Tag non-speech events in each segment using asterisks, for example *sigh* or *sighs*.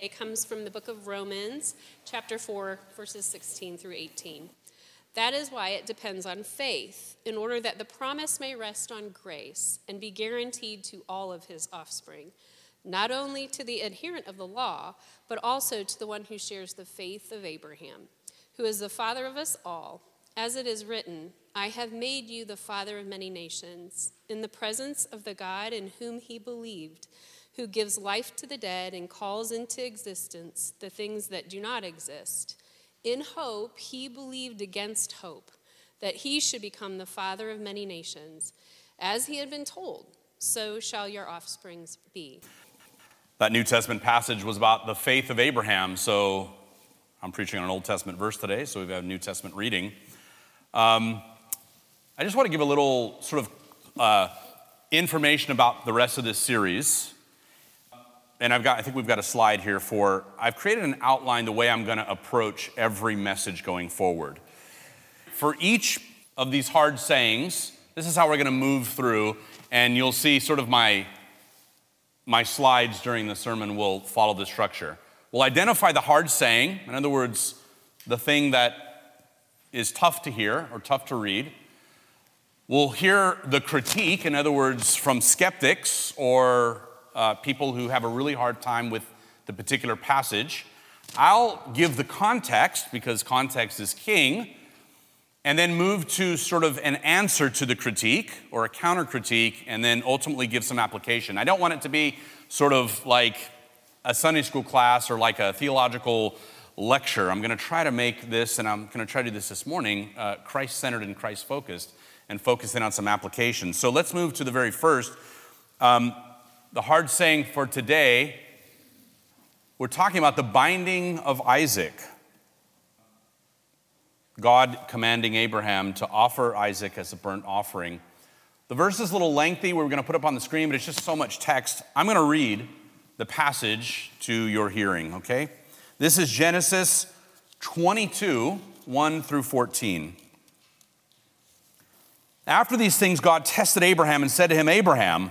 It comes from the book of Romans, chapter 4, verses 16 through 18. That is why it depends on faith, in order that the promise may rest on grace and be guaranteed to all of his offspring, not only to the adherent of the law, but also to the one who shares the faith of Abraham, who is the father of us all. As it is written, I have made you the father of many nations, in the presence of the God in whom he believed who gives life to the dead and calls into existence the things that do not exist. In hope, he believed against hope that he should become the father of many nations. As he had been told, so shall your offsprings be. That New Testament passage was about the faith of Abraham. So I'm preaching on an Old Testament verse today, so we've got a New Testament reading. Um, I just want to give a little sort of uh, information about the rest of this series and I've got, I think we've got a slide here for, I've created an outline the way I'm going to approach every message going forward. For each of these hard sayings, this is how we're going to move through, and you'll see sort of my, my slides during the sermon will follow the structure. We'll identify the hard saying, in other words, the thing that is tough to hear or tough to read. We'll hear the critique, in other words, from skeptics or uh, people who have a really hard time with the particular passage. I'll give the context because context is king, and then move to sort of an answer to the critique or a counter critique, and then ultimately give some application. I don't want it to be sort of like a Sunday school class or like a theological lecture. I'm going to try to make this, and I'm going to try to do this this morning, uh, Christ centered and Christ focused, and focus in on some applications. So let's move to the very first. Um, the hard saying for today, we're talking about the binding of Isaac. God commanding Abraham to offer Isaac as a burnt offering. The verse is a little lengthy. We're going to put up on the screen, but it's just so much text. I'm going to read the passage to your hearing, okay? This is Genesis 22, 1 through 14. After these things, God tested Abraham and said to him, Abraham,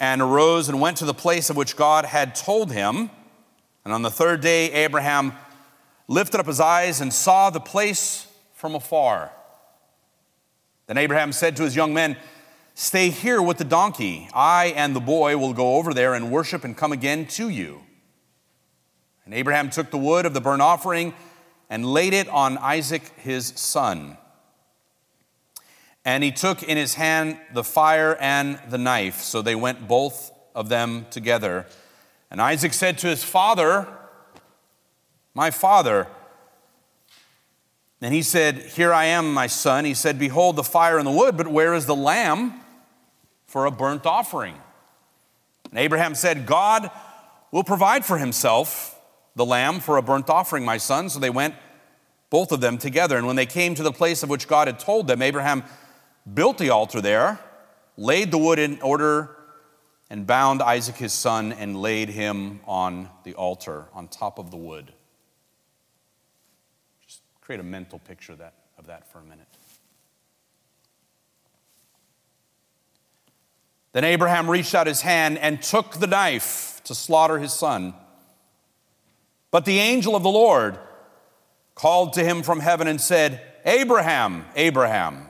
and arose and went to the place of which God had told him. And on the third day, Abraham lifted up his eyes and saw the place from afar. Then Abraham said to his young men, Stay here with the donkey. I and the boy will go over there and worship and come again to you. And Abraham took the wood of the burnt offering and laid it on Isaac his son. And he took in his hand the fire and the knife. So they went both of them together. And Isaac said to his father, My father. And he said, Here I am, my son. He said, Behold the fire and the wood, but where is the lamb for a burnt offering? And Abraham said, God will provide for himself the lamb for a burnt offering, my son. So they went both of them together. And when they came to the place of which God had told them, Abraham built the altar there, laid the wood in order, and bound Isaac his son and laid him on the altar on top of the wood. Just create a mental picture of that, of that for a minute. Then Abraham reached out his hand and took the knife to slaughter his son. But the angel of the Lord called to him from heaven and said, Abraham, Abraham.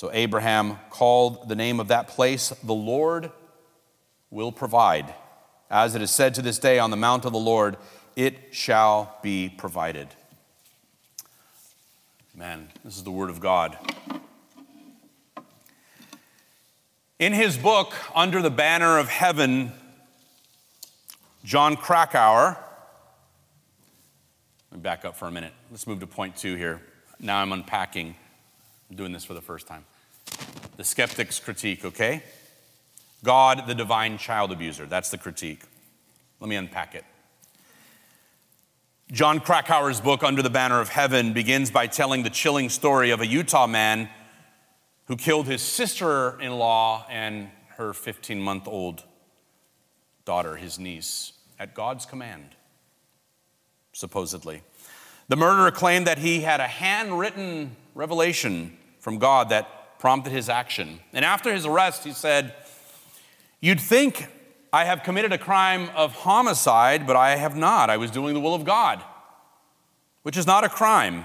So Abraham called the name of that place, The Lord will provide. As it is said to this day, on the mount of the Lord, it shall be provided. Man, this is the Word of God. In his book, Under the Banner of Heaven, Jon Krakauer, let me back up for a minute. Let's move to point two here. Now I'm unpacking. I'm doing this for the first time. The skeptic's critique, okay? God, the divine child abuser. That's the critique. Let me unpack it. Jon Krakauer's book, Under the Banner of Heaven, begins by telling the chilling story of a Utah man who killed his sister in law and her 15 month old daughter, his niece, at God's command, supposedly. The murderer claimed that he had a handwritten revelation from God that prompted his action. And after his arrest, he said, You'd think I have committed a crime of homicide, but I have not. I was doing the will of God, which is not a crime.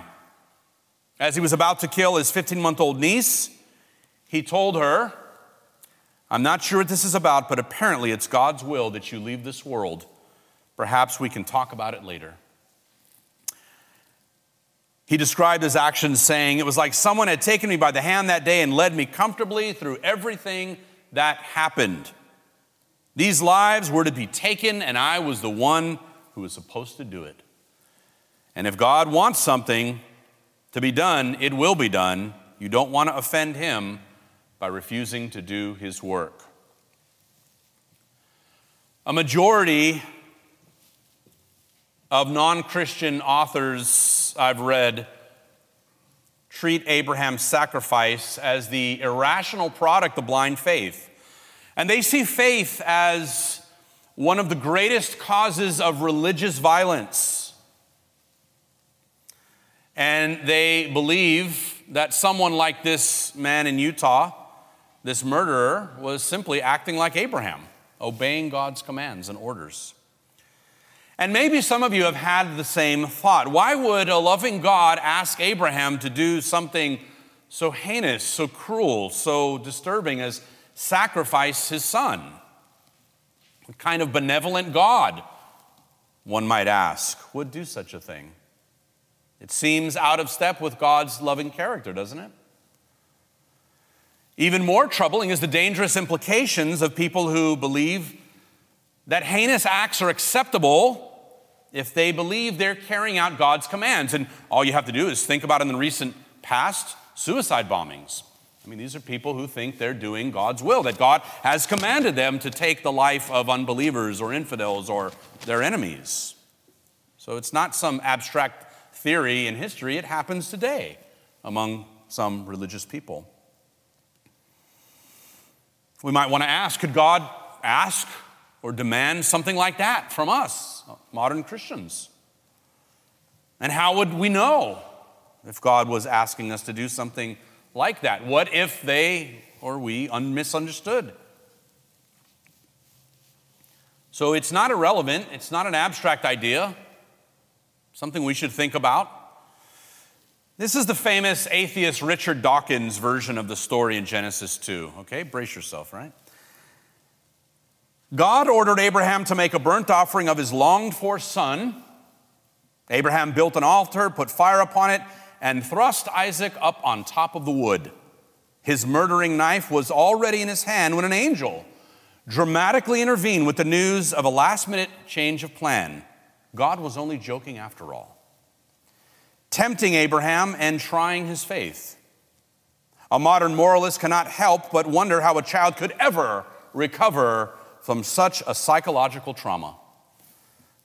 As he was about to kill his 15 month old niece, he told her, I'm not sure what this is about, but apparently it's God's will that you leave this world. Perhaps we can talk about it later. He described his actions saying, It was like someone had taken me by the hand that day and led me comfortably through everything that happened. These lives were to be taken, and I was the one who was supposed to do it. And if God wants something to be done, it will be done. You don't want to offend Him by refusing to do His work. A majority of non Christian authors I've read treat Abraham's sacrifice as the irrational product of blind faith. And they see faith as one of the greatest causes of religious violence. And they believe that someone like this man in Utah, this murderer, was simply acting like Abraham, obeying God's commands and orders. And maybe some of you have had the same thought. Why would a loving God ask Abraham to do something so heinous, so cruel, so disturbing as sacrifice his son? What kind of benevolent God, one might ask, would do such a thing? It seems out of step with God's loving character, doesn't it? Even more troubling is the dangerous implications of people who believe that heinous acts are acceptable if they believe they're carrying out God's commands. And all you have to do is think about in the recent past suicide bombings. I mean, these are people who think they're doing God's will, that God has commanded them to take the life of unbelievers or infidels or their enemies. So it's not some abstract theory in history, it happens today among some religious people. We might want to ask could God ask or demand something like that from us, modern Christians? And how would we know if God was asking us to do something like that? What if they or we misunderstood? So it's not irrelevant, it's not an abstract idea, something we should think about. This is the famous atheist Richard Dawkins version of the story in Genesis 2. Okay, brace yourself, right? God ordered Abraham to make a burnt offering of his longed for son. Abraham built an altar, put fire upon it, and thrust Isaac up on top of the wood. His murdering knife was already in his hand when an angel dramatically intervened with the news of a last minute change of plan. God was only joking after all, tempting Abraham and trying his faith. A modern moralist cannot help but wonder how a child could ever recover from such a psychological trauma.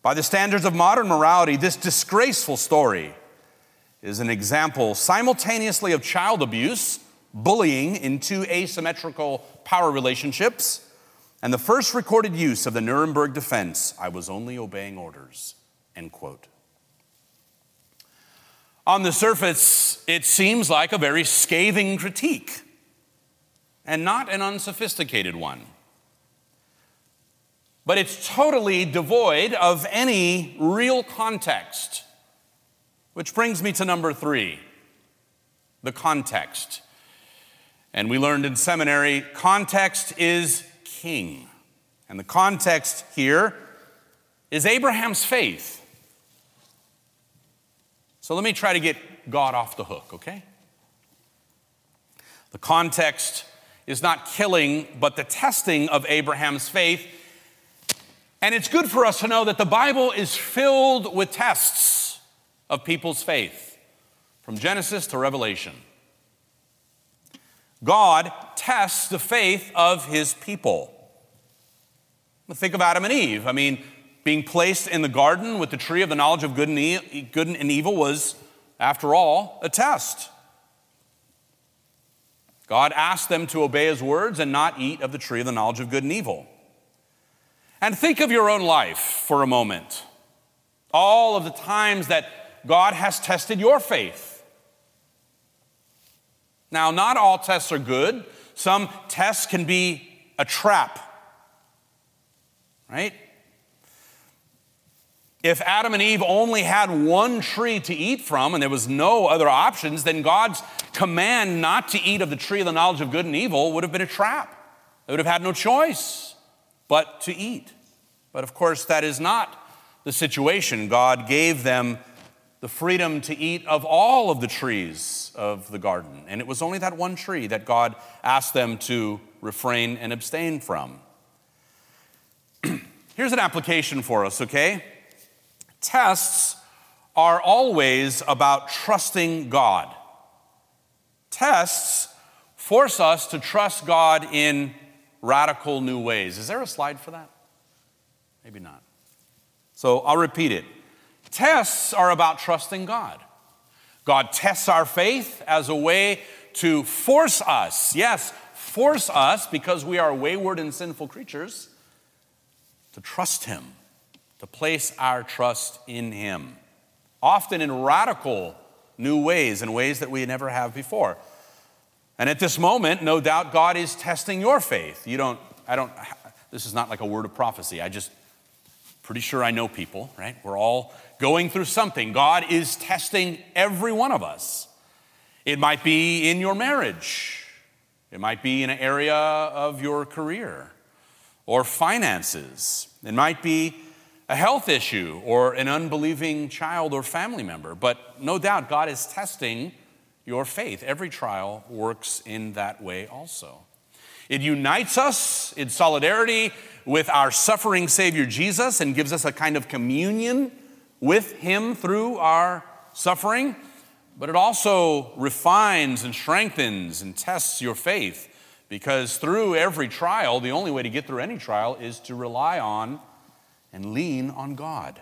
By the standards of modern morality, this disgraceful story is an example simultaneously of child abuse, bullying into asymmetrical power relationships, and the first recorded use of the Nuremberg defense I was only obeying orders. End quote. On the surface, it seems like a very scathing critique, and not an unsophisticated one but it's totally devoid of any real context. Which brings me to number three the context. And we learned in seminary context is king. And the context here is Abraham's faith. So let me try to get God off the hook, okay? The context is not killing, but the testing of Abraham's faith. And it's good for us to know that the Bible is filled with tests of people's faith, from Genesis to Revelation. God tests the faith of his people. Think of Adam and Eve. I mean, being placed in the garden with the tree of the knowledge of good and, evil was, after all, a test. God asked them to obey his words and not eat of the tree of the knowledge of good and evil. And think of your own life for a moment. All of the times that God has tested your faith. Now, not all tests are good. Some tests can be a trap, right? If Adam and Eve only had one tree to eat from and there was no other options, then God's command not to eat of the tree of the knowledge of good and evil would have been a trap. They would have had no choice but to eat. But of course, that is not the situation. God gave them the freedom to eat of all of the trees of the garden. And it was only that one tree that God asked them to refrain and abstain from. *clears throat* Here's an application for us, okay? Tests are always about trusting God. Tests force us to trust God in radical new ways. Is there a slide for that? Maybe not. So I'll repeat it. Tests are about trusting God. God tests our faith as a way to force us, yes, force us because we are wayward and sinful creatures, to trust Him to place our trust in Him, often in radical new ways, in ways that we never have before. And at this moment, no doubt God is testing your faith. You don't, I don't, this is not like a word of prophecy. I just, pretty sure I know people, right? We're all going through something. God is testing every one of us. It might be in your marriage, it might be in an area of your career or finances, it might be a health issue or an unbelieving child or family member. But no doubt God is testing your faith. Every trial works in that way also. It unites us in solidarity with our suffering Savior Jesus and gives us a kind of communion with Him through our suffering. But it also refines and strengthens and tests your faith because through every trial, the only way to get through any trial is to rely on and lean on God.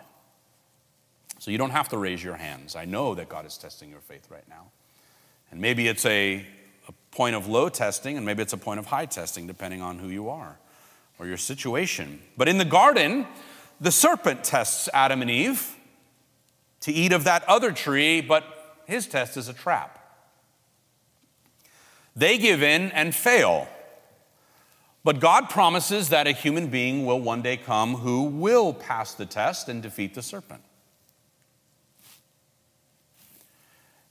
So you don't have to raise your hands. I know that God is testing your faith right now. And maybe it's a, a point of low testing, and maybe it's a point of high testing, depending on who you are or your situation. But in the garden, the serpent tests Adam and Eve to eat of that other tree, but his test is a trap. They give in and fail. But God promises that a human being will one day come who will pass the test and defeat the serpent.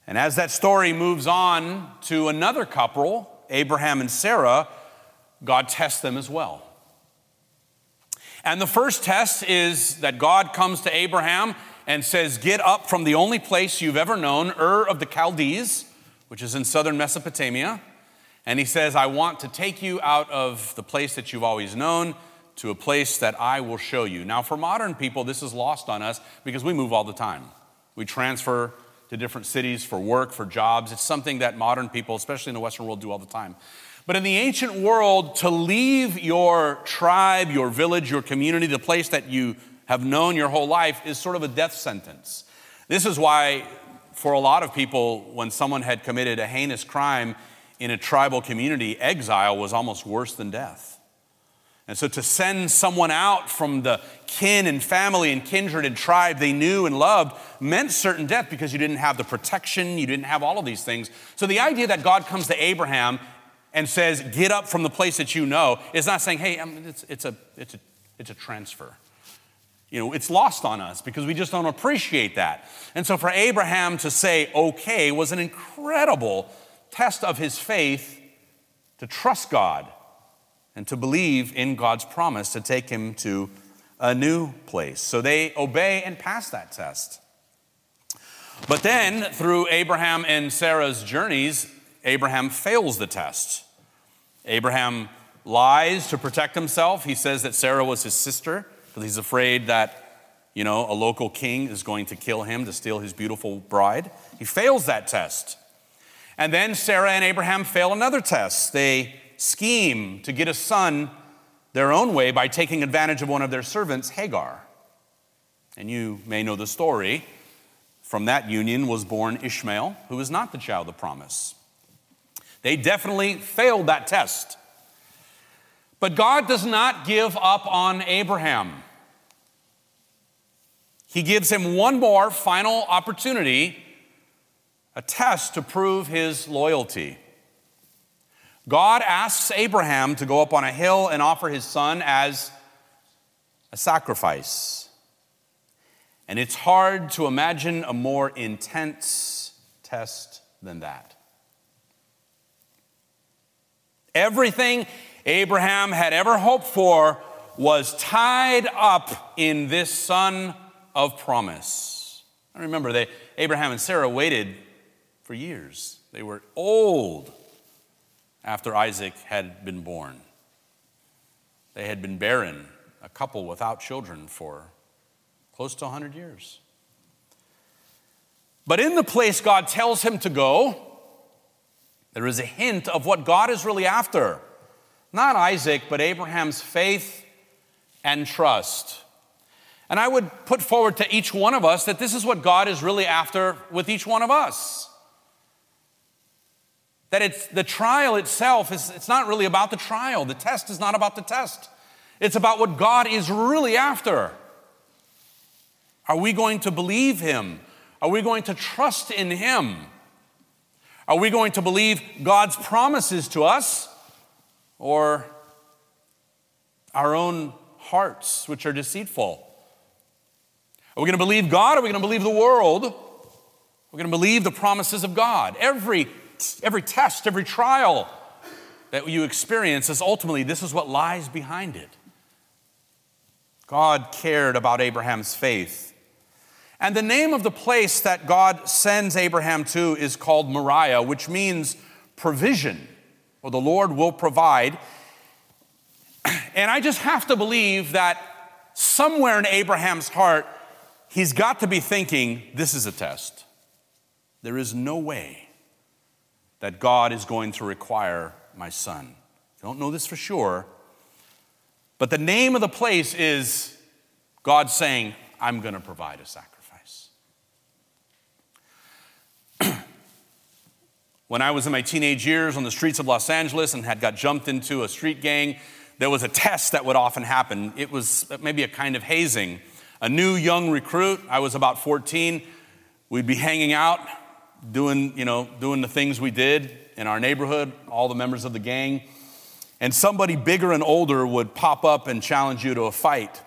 And as that story moves on to another couple, Abraham and Sarah, God tests them as well. And the first test is that God comes to Abraham and says, Get up from the only place you've ever known, Ur of the Chaldees, which is in southern Mesopotamia and he says, I want to take you out of the place that you've always known to a place that I will show you. Now, for modern people, this is lost on us because we move all the time. We transfer to different cities for work, for jobs. It's something that modern people, especially in the Western world, do all the time. But in the ancient world, to leave your tribe, your village, your community, the place that you have known your whole life is sort of a death sentence. This is why, for a lot of people, when someone had committed a heinous crime, in a tribal community, exile was almost worse than death. And so to send someone out from the kin and family and kindred and tribe they knew and loved meant certain death because you didn't have the protection, you didn't have all of these things. So the idea that God comes to Abraham and says, Get up from the place that you know, is not saying, Hey, um, it's, it's, a, it's, a, it's a transfer. You know, it's lost on us because we just don't appreciate that. And so for Abraham to say, Okay, was an incredible test of his faith to trust God and to believe in God's promise to take him to a new place. So they obey and pass that test. But then, through Abraham and Sarah's journeys, Abraham fails the test. Abraham lies to protect himself. He says that Sarah was his sister because he's afraid that, you know, a local king is going to kill him to steal his beautiful bride. He fails that test. And then Sarah and Abraham fail another test. They scheme to get a son their own way by taking advantage of one of their servants, Hagar. And you may know the story. From that union was born Ishmael, who is not the child of promise. They definitely failed that test. But God does not give up on Abraham. He gives him one more final opportunity, a test to prove his loyalty. God asks Abraham to go up on a hill and offer his son as a sacrifice. And it's hard to imagine a more intense test than that. Everything Abraham had ever hoped for was tied up in this son of promise. I remember that Abraham and Sarah waited for years. They were old after Isaac had been born. They had been barren, a couple without children for close to 100 years. But in the place God tells him to go, there is a hint of what God is really after. Not Isaac, but Abraham's faith and trust. And I would put forward to each one of us that this is what God is really after with each one of us. That it's the trial itself is it's not really about the trial. The test is not about the test. It's about what God is really after. Are we going to believe him? Are we going to trust in him? Are we going to believe God's promises to us or our own hearts, which are deceitful? Are we going to believe God or are we going to believe the world? We're going to believe the promises of God. Every every test, every trial that you experience is ultimately this is what lies behind it. God cared about Abraham's faith. And the name of the place that God sends Abraham to is called Moriah, which means provision, or the Lord will provide. *clears throat* And I just have to believe that somewhere in Abraham's heart, he's got to be thinking, this is a test. There is no way that God is going to require my son. I don't know this for sure, but the name of the place is God saying, I'm going to provide a sacrifice. *clears throat* when I was in my teenage years on the streets of Los Angeles and had got jumped into a street gang, there was a test that would often happen. It was maybe a kind of hazing. A new young recruit, I was about 14, we'd be hanging out, doing, you know, doing the things we did in our neighborhood, all the members of the gang. And somebody bigger and older would pop up and challenge you to a fight.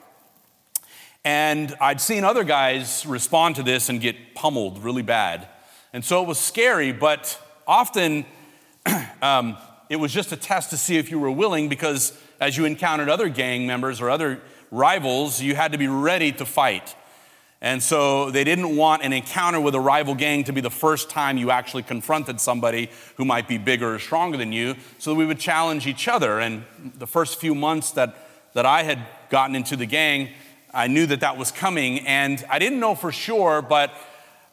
And I'd seen other guys respond to this and get pummeled really bad. And so it was scary, but often *clears throat* um, it was just a test to see if you were willing because as you encountered other gang members or other rivals, you had to be ready to fight. And so they didn't want an encounter with a rival gang to be the first time you actually confronted somebody who might be bigger or stronger than you. So we would challenge each other. And the first few months that, that I had gotten into the gang, I knew that that was coming. And I didn't know for sure, but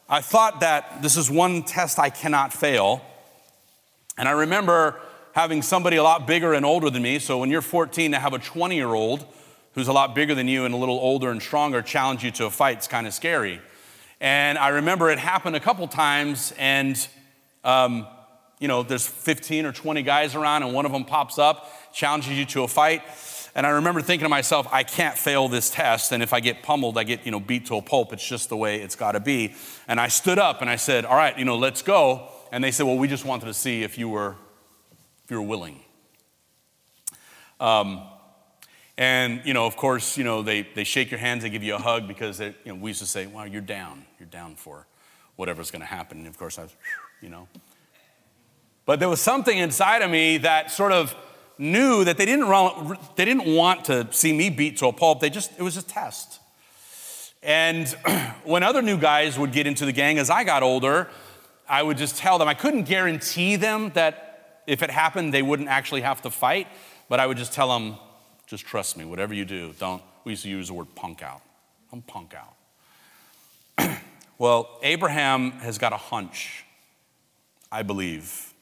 I thought that this is one test I cannot fail. And I remember having somebody a lot bigger and older than me. So when you're 14, to have a 20 year old who's a lot bigger than you and a little older and stronger challenge you to a fight. It's kind of scary. And I remember it happened a couple times, and um, you know, there's 15 or 20 guys around, and one of them pops up, challenges you to a fight. And I remember thinking to myself, I can't fail this test. And if I get pummeled, I get, you know, beat to a pulp. It's just the way it's got to be. And I stood up and I said, All right, you know, let's go. And they said, Well, we just wanted to see if you were, if you were willing. Um, and, you know, of course, you know, they, they shake your hands, they give you a hug because you know, we used to say, well, you're down. You're down for whatever's going to happen. And of course, I was, *sighs* you know. But there was something inside of me that sort of knew that they didn't, they didn't want to see me beat to a pulp. They just, it was a test. And *clears throat* when other new guys would get into the gang as I got older, I would just tell them, I couldn't guarantee them that if it happened, they wouldn't actually have to fight, but I would just tell them, just trust me, whatever you do, don't, we used to use the word punk out. Don't punk out. *clears throat* well, Abraham has got a hunch, I believe,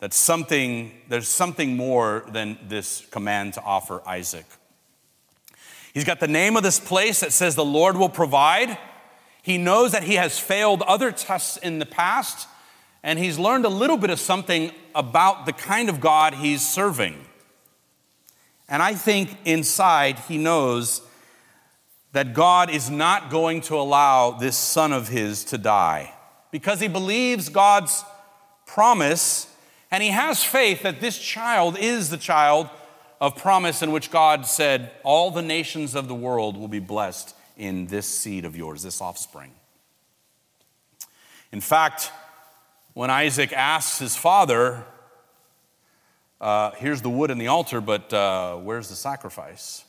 that something, there's something more than this command to offer Isaac. He's got the name of this place that says the Lord will provide. He knows that he has failed other tests in the past, and he's learned a little bit of something about the kind of God he's serving. And I think inside he knows that God is not going to allow this son of his to die because he believes God's promise and he has faith that this child is the child of promise in which God said, All the nations of the world will be blessed in this seed of yours, this offspring. In fact, when Isaac asks his father, uh, Here's the wood and the altar, but uh, where's the sacrifice?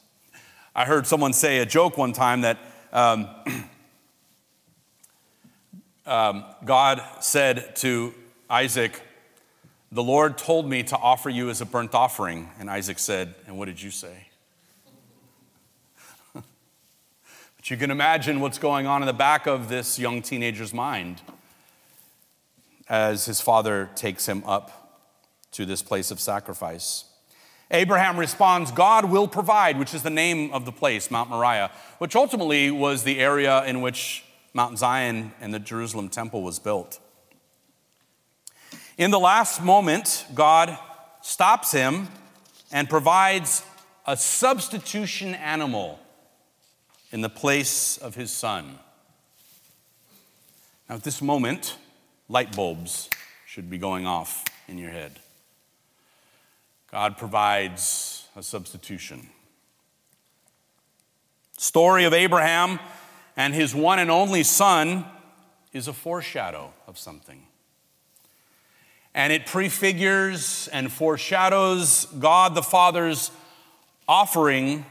I heard someone say a joke one time that um, *clears throat* um, God said to Isaac, the Lord told me to offer you as a burnt offering. And Isaac said, And what did you say? *laughs* but you can imagine what's going on in the back of this young teenager's mind as his father takes him up to this place of sacrifice. Abraham responds, God will provide, which is the name of the place, Mount Moriah, which ultimately was the area in which Mount Zion and the Jerusalem temple was built. In the last moment, God stops him and provides a substitution animal in the place of his son. Now, at this moment, light bulbs should be going off in your head. God provides a substitution. Story of Abraham and his one and only son is a foreshadow of something and it prefigures and foreshadows God the Father's offering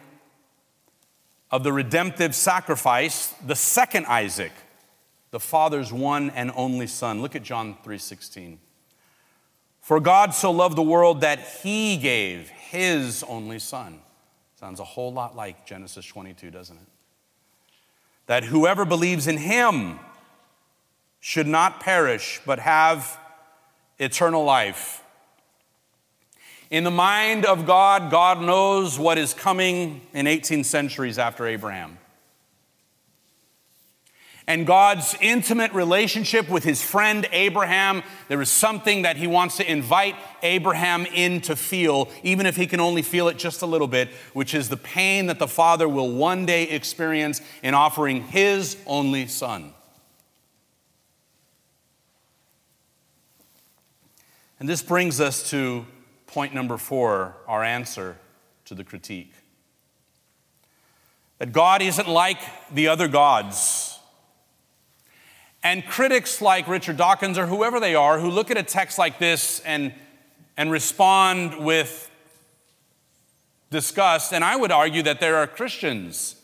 of the redemptive sacrifice, the second Isaac, the Father's one and only Son. Look at John 3:16. For God so loved the world that he gave his only son. Sounds a whole lot like Genesis 22, doesn't it? That whoever believes in him should not perish, but have eternal life. In the mind of God, God knows what is coming in 18 centuries after Abraham. And God's intimate relationship with his friend Abraham, there is something that he wants to invite Abraham in to feel, even if he can only feel it just a little bit, which is the pain that the father will one day experience in offering his only son. And this brings us to point number four our answer to the critique. That God isn't like the other gods. And critics like Richard Dawkins or whoever they are who look at a text like this and, and respond with disgust, and I would argue that there are Christians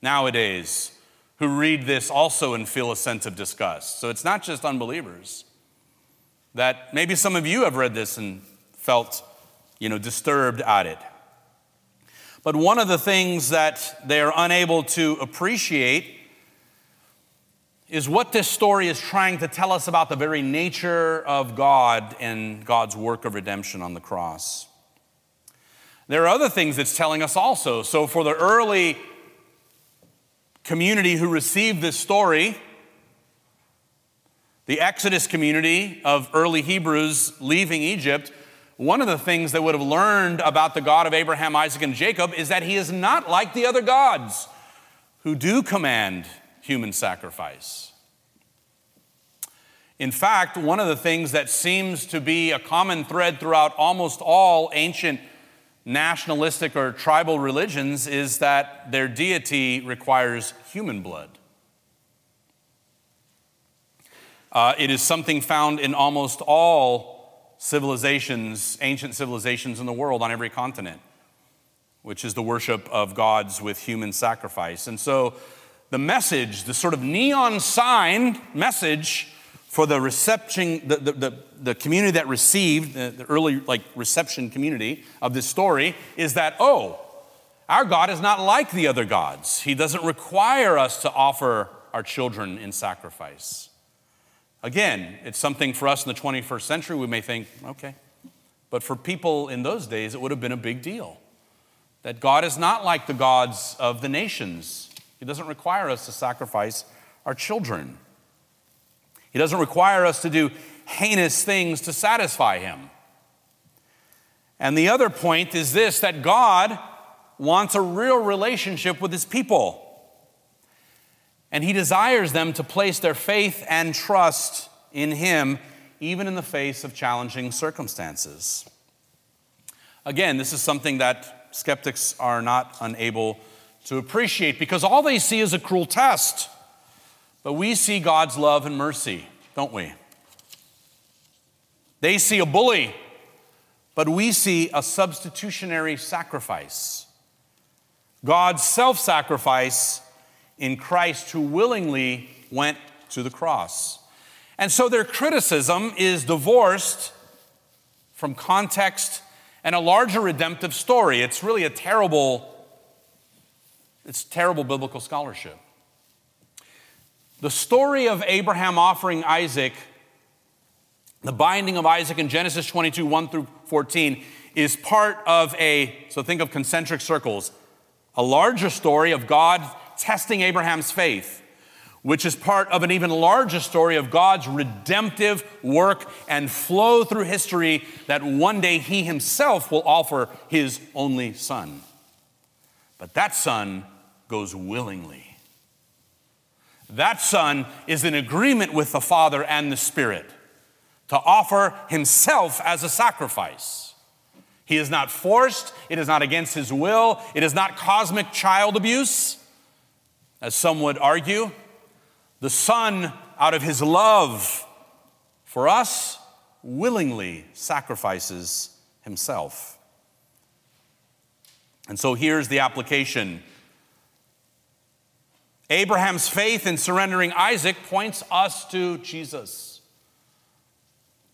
nowadays who read this also and feel a sense of disgust. So it's not just unbelievers that maybe some of you have read this and felt, you know, disturbed at it. But one of the things that they are unable to appreciate is what this story is trying to tell us about the very nature of God and God's work of redemption on the cross. There are other things it's telling us also. So, for the early community who received this story, the Exodus community of early Hebrews leaving Egypt, one of the things they would have learned about the God of Abraham, Isaac, and Jacob is that he is not like the other gods who do command human sacrifice. In fact, one of the things that seems to be a common thread throughout almost all ancient nationalistic or tribal religions is that their deity requires human blood. Uh, it is something found in almost all civilizations, ancient civilizations in the world on every continent, which is the worship of gods with human sacrifice. And so the message, the sort of neon sign message for the reception, the, the, the, the community that received, the, the early like reception community of this story, is that, oh, our God is not like the other gods. He doesn't require us to offer our children in sacrifice. Again, it's something for us in the 21st century, we may think, okay. But for people in those days, it would have been a big deal. That God is not like the gods of the nations he doesn't require us to sacrifice our children. He doesn't require us to do heinous things to satisfy Him. And the other point is this that God wants a real relationship with His people. And He desires them to place their faith and trust in Him, even in the face of challenging circumstances. Again, this is something that skeptics are not unable to appreciate because all they see is a cruel test. But we see God's love and mercy, don't we? They see a bully, but we see a substitutionary sacrifice. God's self sacrifice in Christ, who willingly went to the cross. And so their criticism is divorced from context and a larger redemptive story. It's really a terrible it's terrible biblical scholarship. The story of Abraham offering Isaac, the binding of Isaac in Genesis 22, 1 through 14, is part of a, so think of concentric circles, a larger story of God testing Abraham's faith, which is part of an even larger story of God's redemptive work and flow through history that one day he himself will offer his only son. But that son goes willingly. That son is in agreement with the Father and the Spirit to offer himself as a sacrifice. He is not forced, it is not against his will, it is not cosmic child abuse, as some would argue. The Son, out of his love for us, willingly sacrifices himself. And so here's the application Abraham's faith in surrendering Isaac points us to Jesus.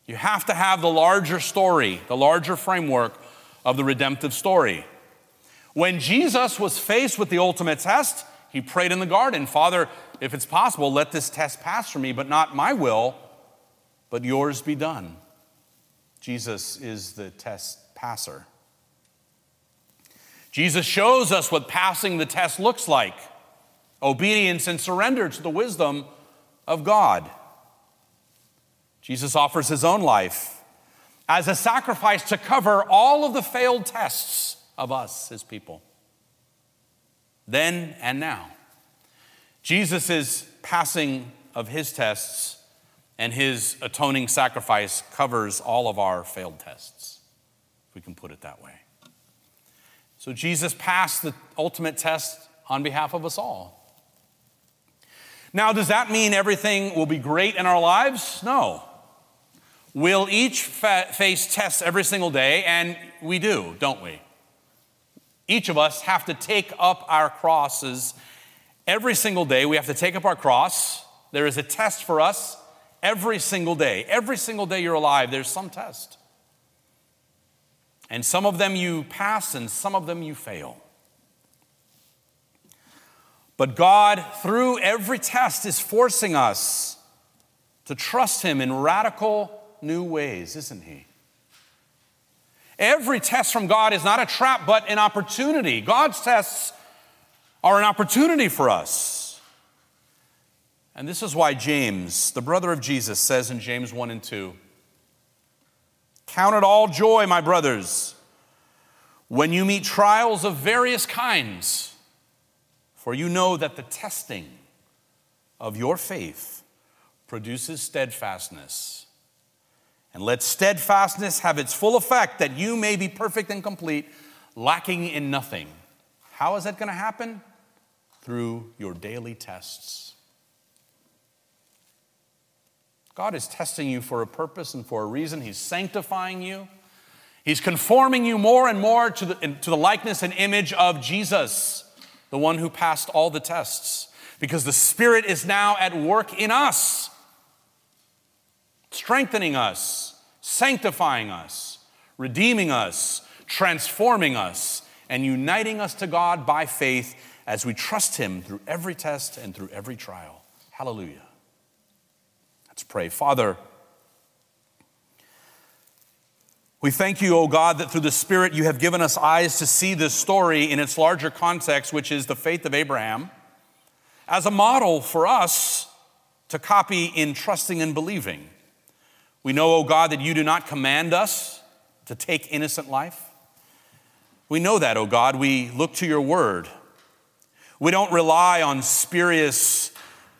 You have to have the larger story, the larger framework of the redemptive story. When Jesus was faced with the ultimate test, he prayed in the garden Father, if it's possible, let this test pass from me, but not my will, but yours be done. Jesus is the test passer. Jesus shows us what passing the test looks like obedience and surrender to the wisdom of God. Jesus offers his own life as a sacrifice to cover all of the failed tests of us, his people, then and now. Jesus' passing of his tests and his atoning sacrifice covers all of our failed tests, if we can put it that way. So Jesus passed the ultimate test on behalf of us all. Now, does that mean everything will be great in our lives? No. We'll each fa- face tests every single day, and we do, don't we? Each of us have to take up our crosses every single day. We have to take up our cross. There is a test for us every single day. Every single day you're alive, there's some test. And some of them you pass, and some of them you fail. But God, through every test, is forcing us to trust Him in radical new ways, isn't He? Every test from God is not a trap, but an opportunity. God's tests are an opportunity for us. And this is why James, the brother of Jesus, says in James 1 and 2 Count it all joy, my brothers, when you meet trials of various kinds for you know that the testing of your faith produces steadfastness. And let steadfastness have its full effect, that you may be perfect and complete, lacking in nothing. How is that going to happen? Through your daily tests. God is testing you for a purpose and for a reason. He's sanctifying you. He's conforming you more and more to the, to the likeness and image of Jesus the one who passed all the tests. because the Spirit is now at work in us, strengthening us, sanctifying us, redeeming us, transforming us, and uniting us to God by faith as we trust Him through every test and through every trial. Hallelujah. Let's pray. Father, we thank you, O God, that through the Spirit you have given us eyes to see this story in its larger context, which is the faith of Abraham, as a model for us to copy in trusting and believing. We know, O God, that you do not command us to take innocent life. We know that, O God. We look to your word. We don't rely on spurious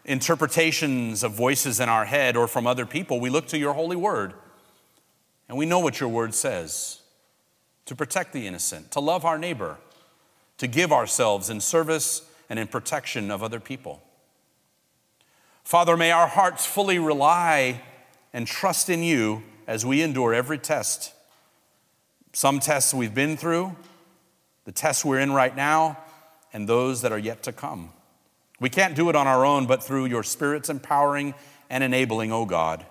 interpretations of voices in our head or from other people. We look to your holy word. And we know what your word says to protect the innocent, to love our neighbor, to give ourselves in service and in protection of other people. Father, may our hearts fully rely and trust in you as we endure every test. Some tests we've been through, the tests we're in right now, and those that are yet to come. We can't do it on our own, but through your Spirit's empowering and enabling, O oh God.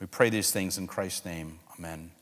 We pray these things in Christ's name. Amen.